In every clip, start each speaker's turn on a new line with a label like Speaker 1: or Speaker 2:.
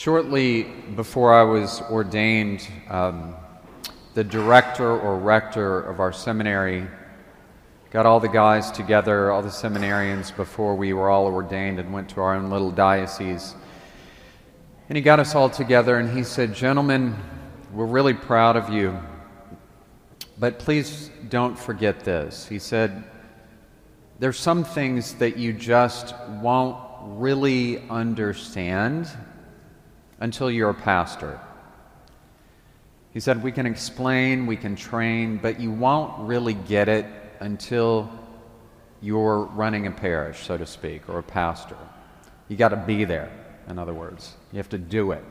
Speaker 1: Shortly before I was ordained, um, the director or rector of our seminary got all the guys together, all the seminarians, before we were all ordained and went to our own little diocese. And he got us all together and he said, Gentlemen, we're really proud of you, but please don't forget this. He said, There's some things that you just won't really understand until you're a pastor. He said, We can explain, we can train, but you won't really get it until you're running a parish, so to speak, or a pastor. You got to be there, in other words. You have to do it.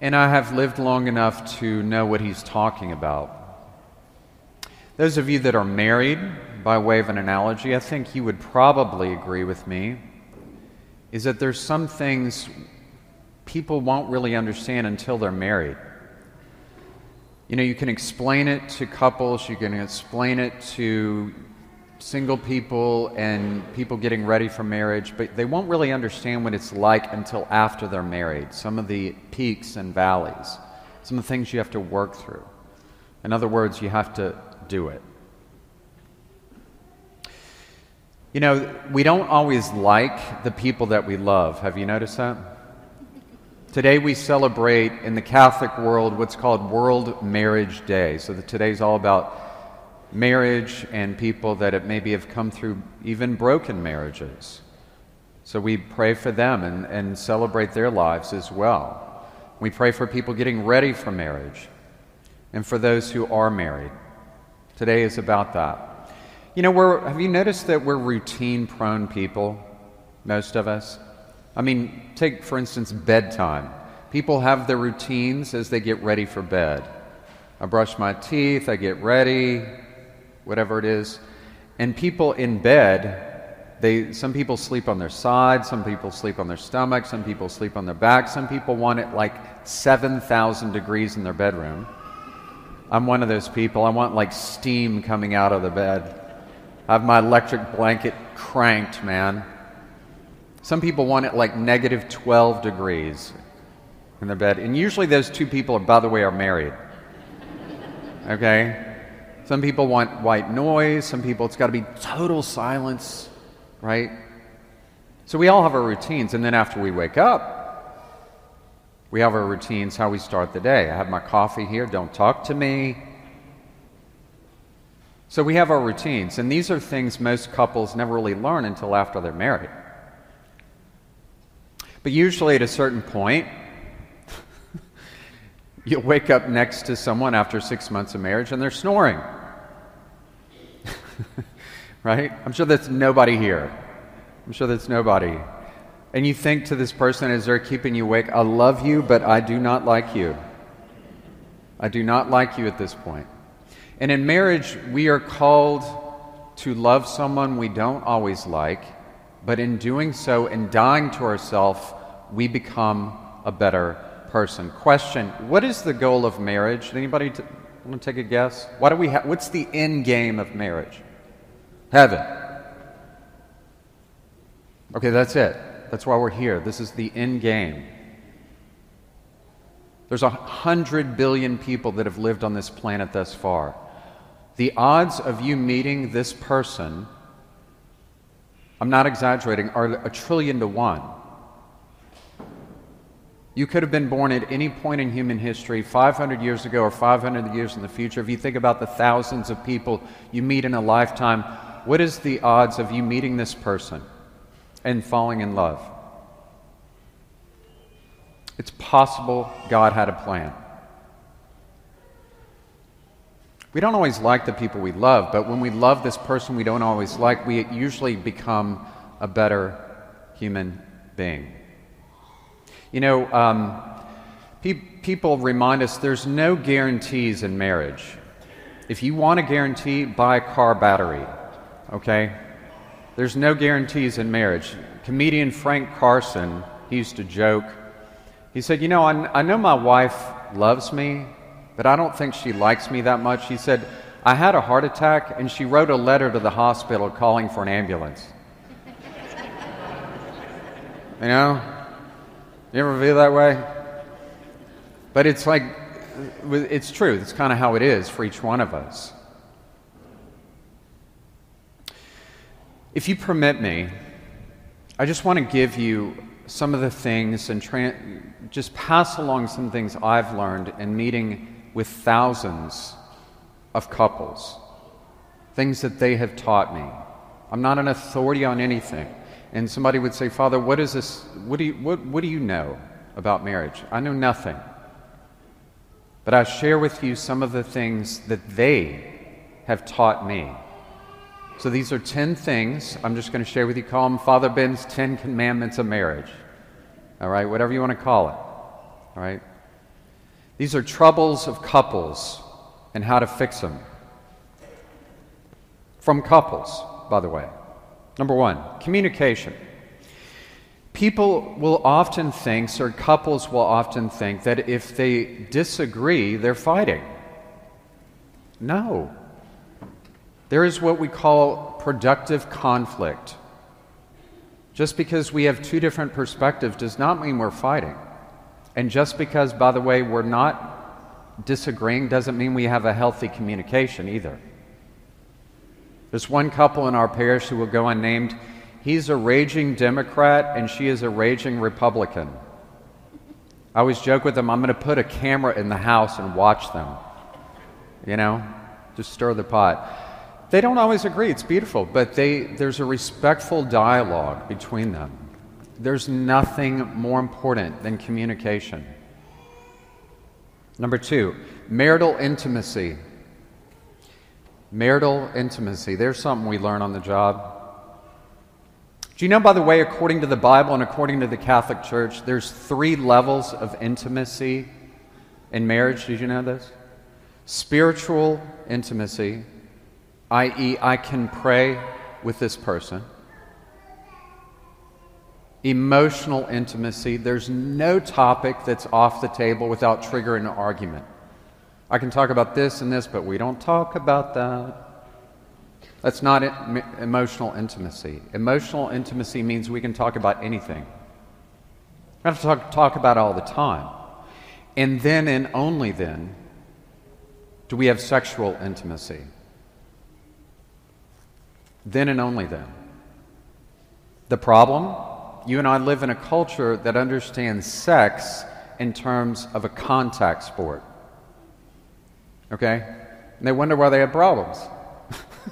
Speaker 1: And I have lived long enough to know what he's talking about. Those of you that are married, by way of an analogy, I think you would probably agree with me is that there's some things people won't really understand until they're married. You know, you can explain it to couples, you can explain it to single people and people getting ready for marriage, but they won't really understand what it's like until after they're married. Some of the peaks and valleys, some of the things you have to work through. In other words, you have to do it. You know, we don't always like the people that we love. Have you noticed that? Today we celebrate in the Catholic world what's called World Marriage Day. So today's all about marriage and people that it maybe have come through even broken marriages. So we pray for them and, and celebrate their lives as well. We pray for people getting ready for marriage and for those who are married. Today is about that. You know, we're, have you noticed that we're routine prone people, most of us? I mean, take for instance bedtime. People have their routines as they get ready for bed. I brush my teeth, I get ready, whatever it is. And people in bed, they, some people sleep on their side, some people sleep on their stomach, some people sleep on their back, some people want it like 7,000 degrees in their bedroom. I'm one of those people. I want like steam coming out of the bed. I have my electric blanket cranked, man. Some people want it like negative 12 degrees in their bed. And usually those two people, are, by the way, are married. Okay? Some people want white noise. Some people, it's got to be total silence, right? So we all have our routines. And then after we wake up, we have our routines, how we start the day. I have my coffee here. Don't talk to me. So we have our routines, and these are things most couples never really learn until after they're married. But usually at a certain point, you'll wake up next to someone after six months of marriage and they're snoring. right? I'm sure that's nobody here. I'm sure that's nobody. And you think to this person as they're keeping you awake, I love you, but I do not like you. I do not like you at this point. And in marriage, we are called to love someone we don't always like, but in doing so and dying to ourselves, we become a better person. Question What is the goal of marriage? Anybody t- want to take a guess? Why do we ha- what's the end game of marriage? Heaven. Okay, that's it. That's why we're here. This is the end game. There's a hundred billion people that have lived on this planet thus far the odds of you meeting this person, I'm not exaggerating, are a trillion to one. You could have been born at any point in human history, 500 years ago or 500 years in the future. If you think about the thousands of people you meet in a lifetime, what is the odds of you meeting this person and falling in love? It's possible God had a plan. We don't always like the people we love, but when we love this person we don't always like, we usually become a better human being. You know, um, pe- people remind us there's no guarantees in marriage. If you want a guarantee, buy a car battery, okay? There's no guarantees in marriage. Comedian Frank Carson, he used to joke. He said, You know, I, I know my wife loves me, but I don't think she likes me that much. She said, I had a heart attack, and she wrote a letter to the hospital calling for an ambulance. you know? You ever feel that way? But it's like, it's true. It's kind of how it is for each one of us. If you permit me, I just want to give you some of the things and tra- just pass along some things I've learned in meeting with thousands of couples, things that they have taught me. I'm not an authority on anything. And somebody would say, Father, what is this? What do you, what, what do you know about marriage? I know nothing. But I share with you some of the things that they have taught me. So these are 10 things I'm just going to share with you. Call them Father Ben's 10 Commandments of Marriage. All right, whatever you want to call it. All right. These are troubles of couples and how to fix them. From couples, by the way. Number one, communication. People will often think, or couples will often think, that if they disagree, they're fighting. No. There is what we call productive conflict. Just because we have two different perspectives does not mean we're fighting. And just because, by the way, we're not disagreeing doesn't mean we have a healthy communication either. There's one couple in our parish who will go unnamed. He's a raging Democrat and she is a raging Republican. I always joke with them, I'm going to put a camera in the house and watch them. You know, just stir the pot. They don't always agree, it's beautiful, but they, there's a respectful dialogue between them. There's nothing more important than communication. Number two, marital intimacy. Marital intimacy. There's something we learn on the job. Do you know, by the way, according to the Bible and according to the Catholic Church, there's three levels of intimacy in marriage? Did you know this? Spiritual intimacy, i.e., I can pray with this person. Emotional intimacy, there's no topic that's off the table without triggering an argument. I can talk about this and this, but we don't talk about that. That's not emotional intimacy. Emotional intimacy means we can talk about anything. We have to talk, talk about all the time. And then and only then do we have sexual intimacy. Then and only then. The problem? You and I live in a culture that understands sex in terms of a contact sport. Okay? And they wonder why they have problems.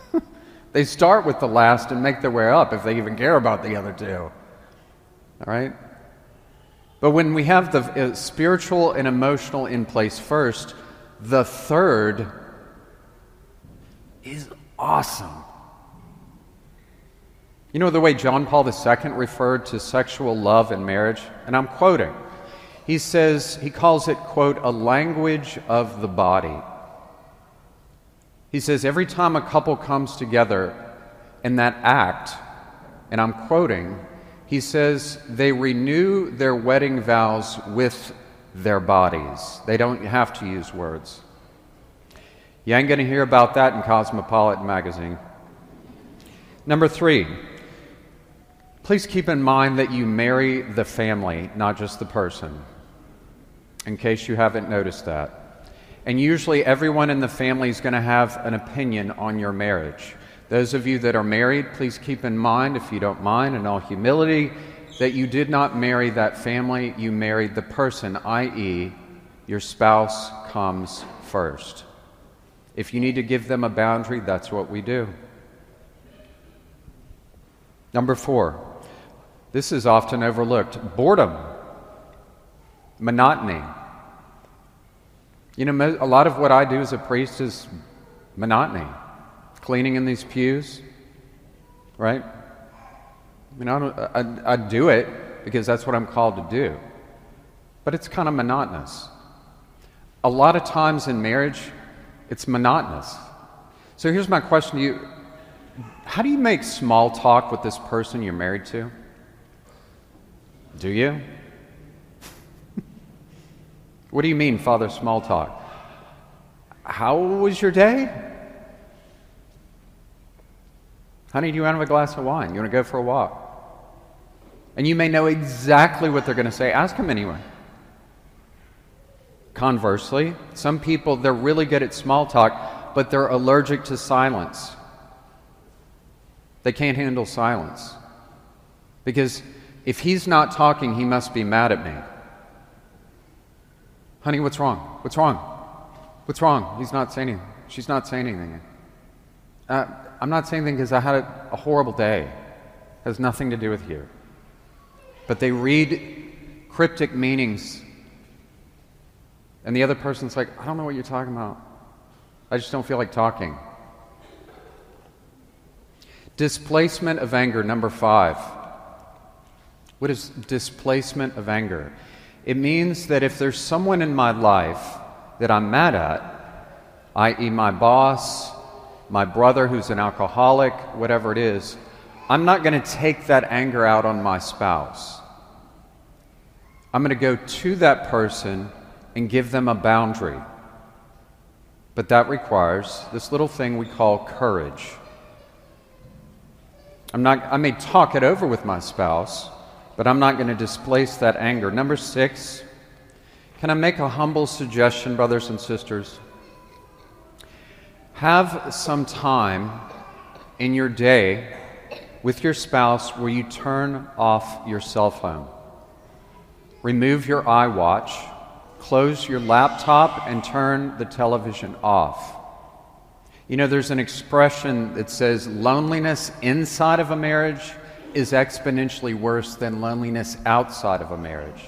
Speaker 1: they start with the last and make their way up if they even care about the other two. All right? But when we have the uh, spiritual and emotional in place first, the third is awesome. You know the way John Paul II referred to sexual love and marriage? And I'm quoting. He says, he calls it, quote, a language of the body. He says, every time a couple comes together in that act, and I'm quoting, he says, they renew their wedding vows with their bodies. They don't have to use words. You ain't going to hear about that in Cosmopolitan magazine. Number three, please keep in mind that you marry the family, not just the person, in case you haven't noticed that. And usually, everyone in the family is going to have an opinion on your marriage. Those of you that are married, please keep in mind, if you don't mind, in all humility, that you did not marry that family, you married the person, i.e., your spouse comes first. If you need to give them a boundary, that's what we do. Number four, this is often overlooked boredom, monotony. You know, a lot of what I do as a priest is monotony. Cleaning in these pews, right? I mean, I, I, I do it because that's what I'm called to do. But it's kind of monotonous. A lot of times in marriage, it's monotonous. So here's my question to you How do you make small talk with this person you're married to? Do you? What do you mean, Father, small talk? How was your day? Honey, do you want to have a glass of wine? You want to go for a walk? And you may know exactly what they're going to say. Ask them anyway. Conversely, some people, they're really good at small talk, but they're allergic to silence. They can't handle silence. Because if he's not talking, he must be mad at me. Honey, what's wrong? What's wrong? What's wrong? He's not saying anything. She's not saying anything. Uh, I'm not saying anything because I had a, a horrible day. It has nothing to do with you. But they read cryptic meanings, and the other person's like, I don't know what you're talking about. I just don't feel like talking. Displacement of anger, number five. What is displacement of anger? It means that if there's someone in my life that I'm mad at, i.e., my boss, my brother who's an alcoholic, whatever it is, I'm not going to take that anger out on my spouse. I'm going to go to that person and give them a boundary. But that requires this little thing we call courage. I'm not, I may talk it over with my spouse, but I'm not going to displace that anger. Number six, can I make a humble suggestion, brothers and sisters? Have some time in your day with your spouse where you turn off your cell phone. Remove your iWatch, close your laptop, and turn the television off. You know, there's an expression that says loneliness inside of a marriage is exponentially worse than loneliness outside of a marriage.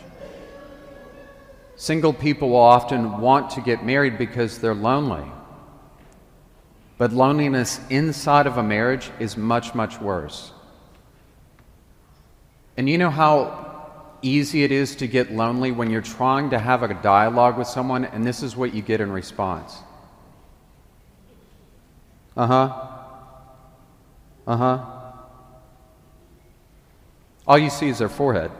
Speaker 1: Single people will often want to get married because they're lonely. But loneliness inside of a marriage is much, much worse. And you know how easy it is to get lonely when you're trying to have a dialogue with someone and this is what you get in response? Uh huh. Uh huh. All you see is their forehead.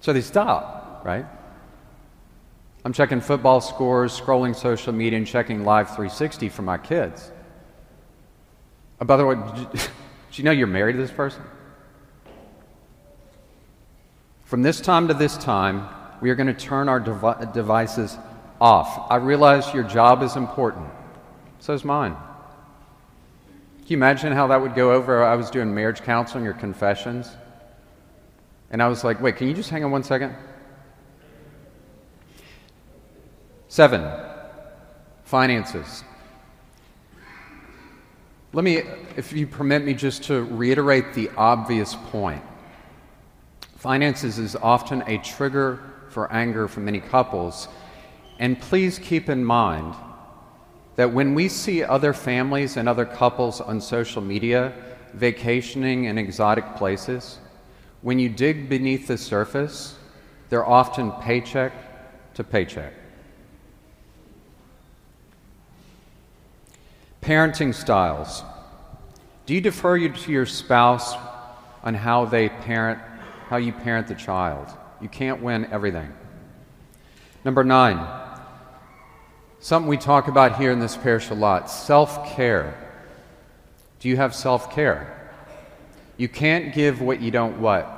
Speaker 1: So they stop, right? I'm checking football scores, scrolling social media, and checking Life 360 for my kids. Oh, by the way, did you know you're married to this person? From this time to this time, we are going to turn our devi- devices off. I realize your job is important. So is mine. Can you imagine how that would go over? I was doing marriage counseling or confessions. And I was like, wait, can you just hang on one second? Seven, finances. Let me, if you permit me, just to reiterate the obvious point. Finances is often a trigger for anger for many couples and please keep in mind that when we see other families and other couples on social media vacationing in exotic places, when you dig beneath the surface, they're often paycheck to paycheck. Parenting styles. Do you defer to your spouse on how they parent, how you parent the child? You can't win everything. Number nine, Something we talk about here in this parish a lot self care. Do you have self care? You can't give what you don't what?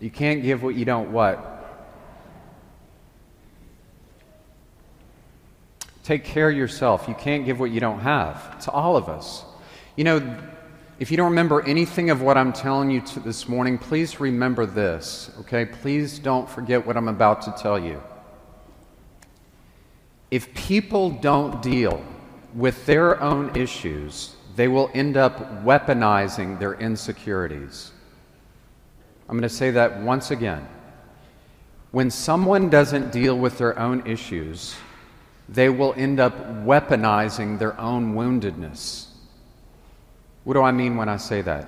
Speaker 1: You can't give what you don't what? Take care of yourself. You can't give what you don't have. To all of us. You know, if you don't remember anything of what I'm telling you this morning, please remember this, okay? Please don't forget what I'm about to tell you. If people don't deal with their own issues, they will end up weaponizing their insecurities. I'm going to say that once again. When someone doesn't deal with their own issues, they will end up weaponizing their own woundedness. What do I mean when I say that?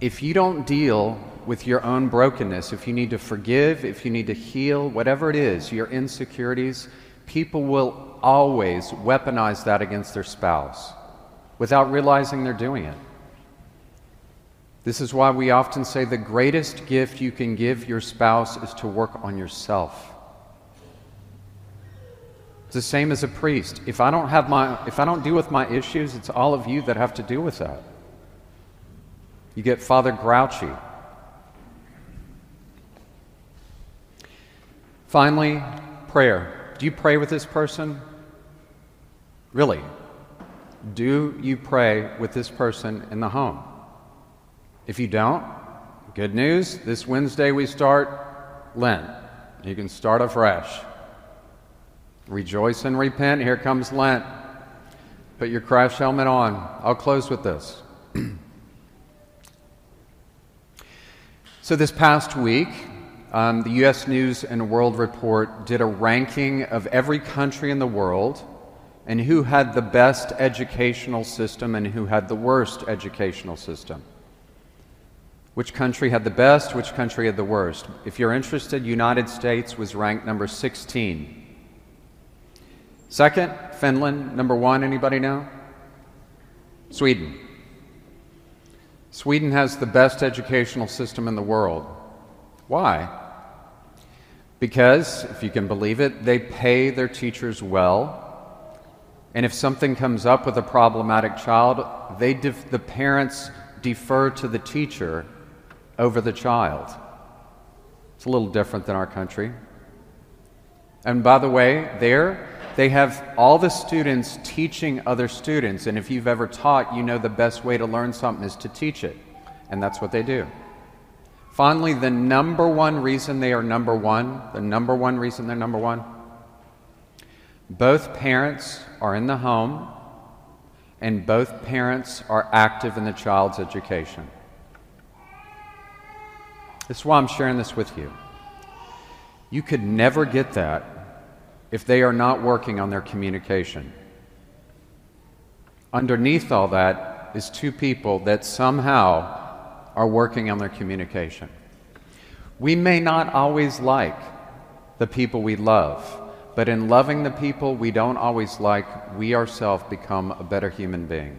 Speaker 1: If you don't deal with your own brokenness, if you need to forgive, if you need to heal, whatever it is, your insecurities, people will always weaponize that against their spouse without realizing they're doing it. This is why we often say the greatest gift you can give your spouse is to work on yourself. It's the same as a priest. If I don't have my if I don't deal with my issues, it's all of you that have to deal with that. You get Father Grouchy. Finally, prayer. Do you pray with this person? Really? Do you pray with this person in the home? If you don't, good news. This Wednesday we start Lent. You can start afresh. Rejoice and repent. Here comes Lent. Put your crash helmet on. I'll close with this. so, this past week, um, the U.S. News and World Report did a ranking of every country in the world and who had the best educational system and who had the worst educational system. Which country had the best, which country had the worst? If you're interested, United States was ranked number 16. Second, Finland, number 1, anybody know? Sweden. Sweden has the best educational system in the world. Why? Because, if you can believe it, they pay their teachers well. And if something comes up with a problematic child, they def- the parents defer to the teacher over the child. It's a little different than our country. And by the way, there, they have all the students teaching other students. And if you've ever taught, you know the best way to learn something is to teach it. And that's what they do. Finally, the number one reason they are number one, the number one reason they're number one, both parents are in the home and both parents are active in the child's education. This is why I'm sharing this with you. You could never get that if they are not working on their communication. Underneath all that is two people that somehow are working on their communication. We may not always like the people we love, but in loving the people we don't always like, we ourselves become a better human being.